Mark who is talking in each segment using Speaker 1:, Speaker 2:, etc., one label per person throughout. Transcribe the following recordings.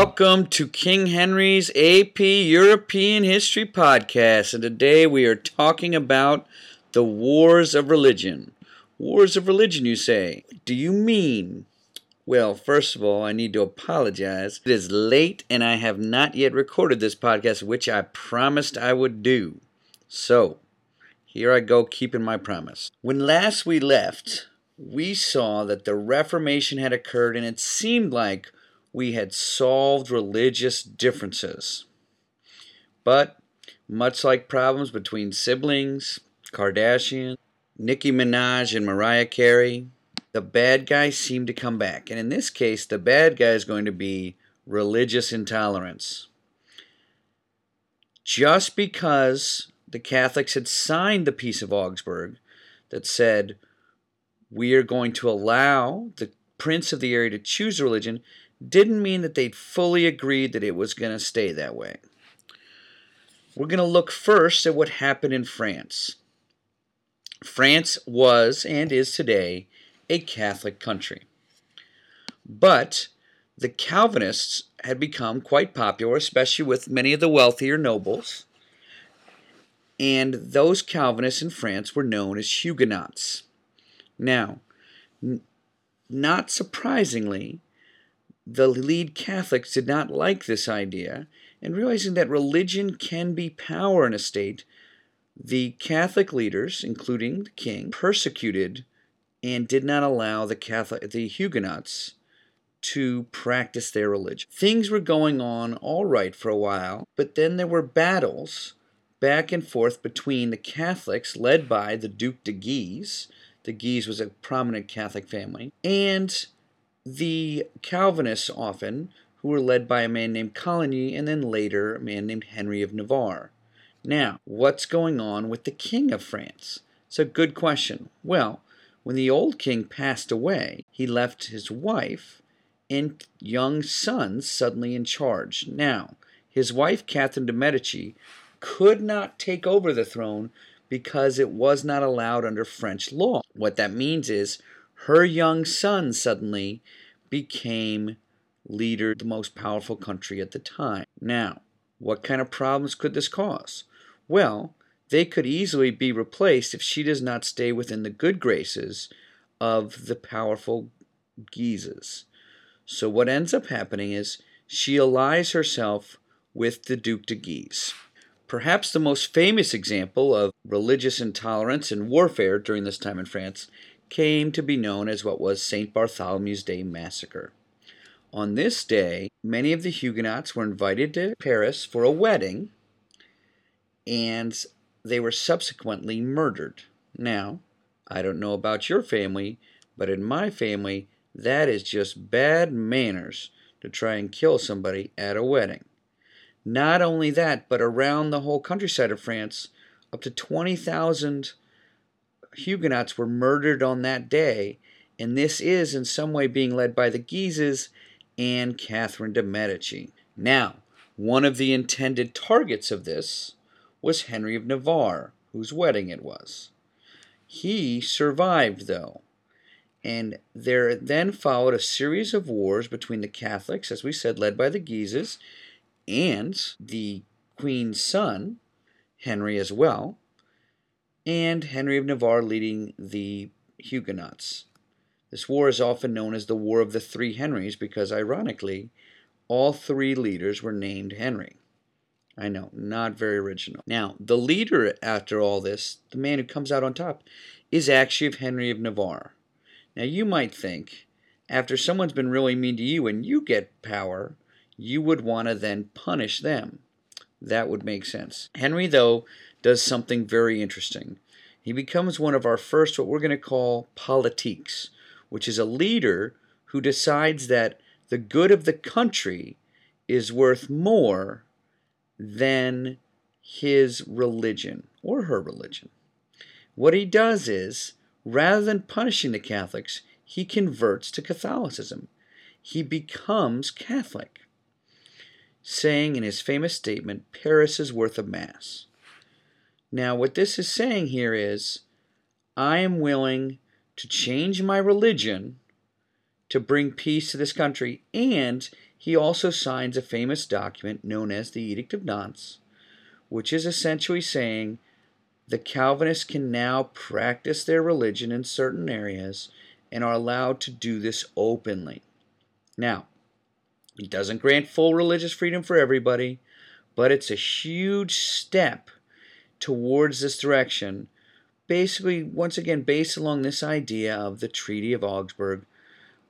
Speaker 1: Welcome to King Henry's AP European History Podcast, and today we are talking about the Wars of Religion. Wars of Religion, you say? Do you mean? Well, first of all, I need to apologize. It is late, and I have not yet recorded this podcast, which I promised I would do. So, here I go, keeping my promise. When last we left, we saw that the Reformation had occurred, and it seemed like we had solved religious differences. But, much like problems between siblings, Kardashian, Nicki Minaj, and Mariah Carey, the bad guys seem to come back. And in this case, the bad guy is going to be religious intolerance. Just because the Catholics had signed the Peace of Augsburg that said, we are going to allow the prince of the area to choose a religion didn't mean that they'd fully agreed that it was going to stay that way. We're going to look first at what happened in France. France was and is today a Catholic country. But the Calvinists had become quite popular, especially with many of the wealthier nobles. And those Calvinists in France were known as Huguenots. Now, n- not surprisingly, the lead Catholics did not like this idea, and realizing that religion can be power in a state, the Catholic leaders, including the king, persecuted and did not allow the Catholic the Huguenots to practice their religion. Things were going on all right for a while, but then there were battles back and forth between the Catholics led by the Duc de Guise. The Guise was a prominent Catholic family, and the Calvinists often, who were led by a man named Coligny and then later a man named Henry of Navarre. Now, what's going on with the King of France? It's a good question. Well, when the old king passed away, he left his wife and young sons suddenly in charge. Now, his wife, Catherine de' Medici, could not take over the throne because it was not allowed under French law. What that means is her young son suddenly became leader of the most powerful country at the time. Now, what kind of problems could this cause? Well, they could easily be replaced if she does not stay within the good graces of the powerful Guises. So what ends up happening is she allies herself with the Duc de Guise. Perhaps the most famous example of religious intolerance and warfare during this time in France came to be known as what was St. Bartholomew's Day Massacre. On this day, many of the Huguenots were invited to Paris for a wedding, and they were subsequently murdered. Now, I don't know about your family, but in my family, that is just bad manners to try and kill somebody at a wedding. Not only that, but around the whole countryside of France, up to 20,000 Huguenots were murdered on that day, and this is in some way being led by the Guises and Catherine de' Medici. Now, one of the intended targets of this was Henry of Navarre, whose wedding it was. He survived, though, and there then followed a series of wars between the Catholics, as we said, led by the Guises, and the Queen's son, Henry as well, and Henry of Navarre leading the Huguenots. This war is often known as the War of the Three Henrys because, ironically, all three leaders were named Henry. I know, not very original. Now, the leader after all this, the man who comes out on top, is actually Henry of Navarre. Now, you might think, after someone's been really mean to you and you get power, you would want to then punish them. That would make sense. Henry, though, does something very interesting. He becomes one of our first, what we're going to call politiques, which is a leader who decides that the good of the country is worth more than his religion or her religion. What he does is, rather than punishing the Catholics, he converts to Catholicism. He becomes Catholic, saying in his famous statement, Paris is worth a Mass. Now, what this is saying here is I am willing to change my religion to bring peace to this country. And he also signs a famous document known as the Edict of Nantes, which is essentially saying the Calvinists can now practice their religion in certain areas and are allowed to do this openly. Now, it doesn't grant full religious freedom for everybody, but it's a huge step towards this direction. Basically, once again, based along this idea of the Treaty of Augsburg,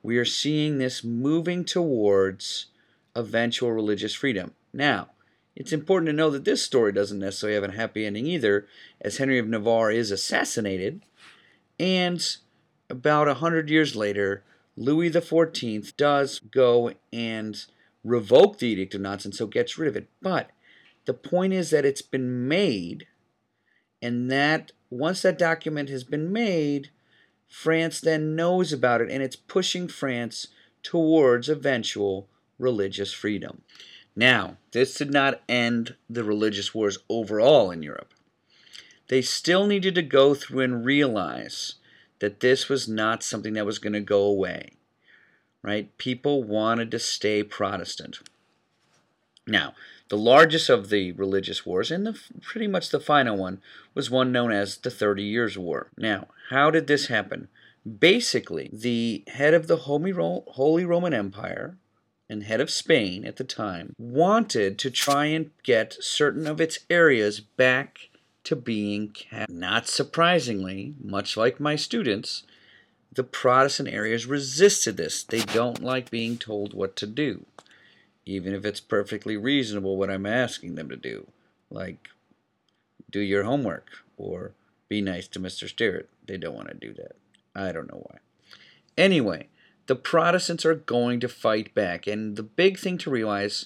Speaker 1: we are seeing this moving towards eventual religious freedom. Now, it's important to know that this story doesn't necessarily have a happy ending either, as Henry of Navarre is assassinated, and about a hundred years later, Louis XIV does go and revoke the Edict of Nantes and so gets rid of it. But the point is that it's been made, and that once that document has been made, France then knows about it and it's pushing France towards eventual religious freedom. Now, this did not end the religious wars overall in Europe. They still needed to go through and realize that this was not something that was going to go away. Right? People wanted to stay Protestant. Now, the largest of the religious wars, and the, pretty much the final one, was one known as the Thirty Years' War. Now, how did this happen? Basically, the head of the Holy Roman Empire and head of Spain at the time wanted to try and get certain of its areas back to being Catholic. Not surprisingly, much like my students, the Protestant areas resisted this. They don't like being told what to do, even if it's perfectly reasonable what I'm asking them to do, like do your homework or be nice to Mr. Sterrett. They don't want to do that. I don't know why. Anyway, the Protestants are going to fight back, and the big thing to realize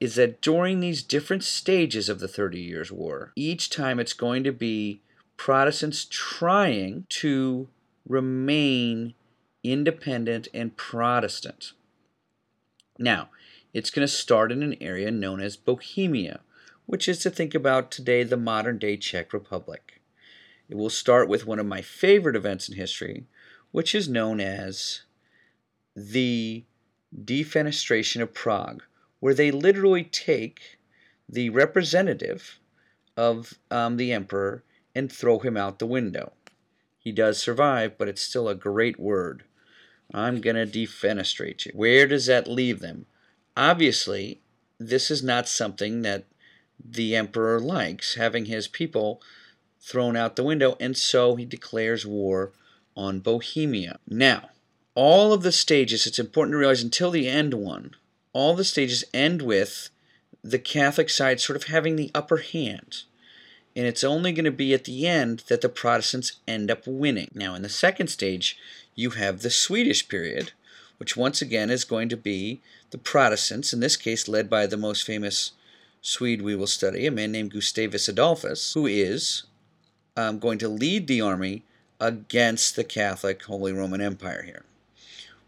Speaker 1: is that during these different stages of the Thirty Years' War, each time it's going to be Protestants trying to remain independent and Protestant. Now, it's going to start in an area known as Bohemia, which is to think about today the modern day Czech Republic. It will start with one of my favorite events in history, which is known as the defenestration of Prague, where they literally take the representative of um, the emperor and throw him out the window. He does survive, but it's still a great word. I'm going to defenestrate you. Where does that leave them? Obviously, this is not something that the emperor likes, having his people thrown out the window, and so he declares war on Bohemia. Now, all of the stages, it's important to realize until the end one, all the stages end with the Catholic side sort of having the upper hand. And it's only going to be at the end that the Protestants end up winning. Now, in the second stage, you have the Swedish period, which once again is going to be the Protestants, in this case led by the most famous Swede we will study, a man named Gustavus Adolphus, who is um, going to lead the army against the Catholic Holy Roman Empire here.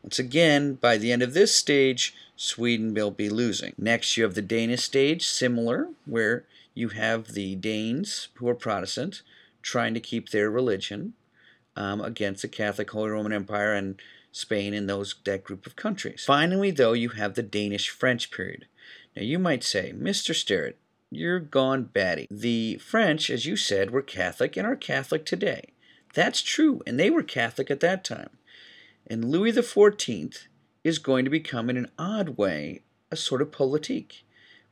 Speaker 1: Once again, by the end of this stage, Sweden will be losing. Next, you have the Danish stage, similar, where you have the Danes, who are Protestant, trying to keep their religion um, against the Catholic Holy Roman Empire and Spain and those that group of countries. Finally, though, you have the Danish-French period. Now, you might say, Mr. Sterrett, you're gone batty. The French, as you said, were Catholic and are Catholic today. That's true, and they were Catholic at that time. And Louis XIV is going to become, in an odd way, a sort of politique.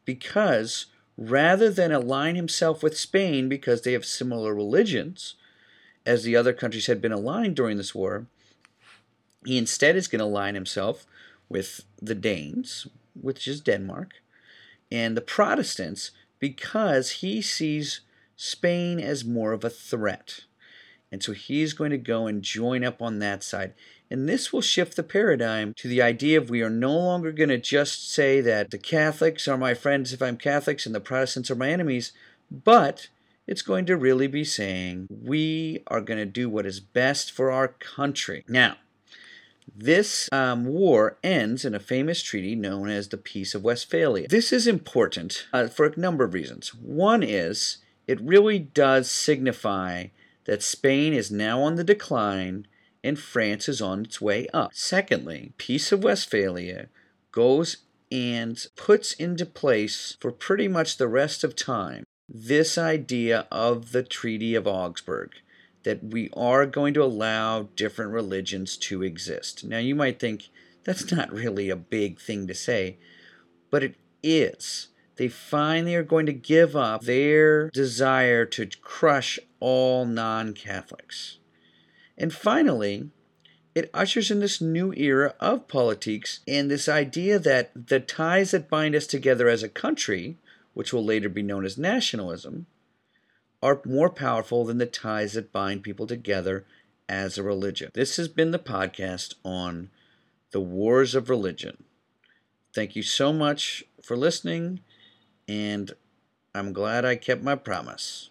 Speaker 1: Because rather than align himself with Spain because they have similar religions, as the other countries had been aligned during this war, he instead is going to align himself with the Danes, which is Denmark, and the Protestants, because he sees Spain as more of a threat. And so he's going to go and join up on that side. And this will shift the paradigm to the idea of we are no longer going to just say that the Catholics are my friends if I'm Catholics and the Protestants are my enemies, but it's going to really be saying we are going to do what is best for our country. Now, this um, war ends in a famous treaty known as the Peace of Westphalia. This is important uh, for a number of reasons. One is it really does signify that Spain is now on the decline and France is on its way up. Secondly, Peace of Westphalia goes and puts into place for pretty much the rest of time this idea of the Treaty of Augsburg that we are going to allow different religions to exist. Now, you might think that's not really a big thing to say, but it is. They finally are going to give up their desire to crush all non Catholics. And finally, it ushers in this new era of politics and this idea that the ties that bind us together as a country, which will later be known as nationalism, are more powerful than the ties that bind people together as a religion. This has been the podcast on the wars of religion. Thank you so much for listening, and I'm glad I kept my promise.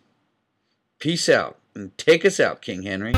Speaker 1: Peace out, and take us out, King Henry.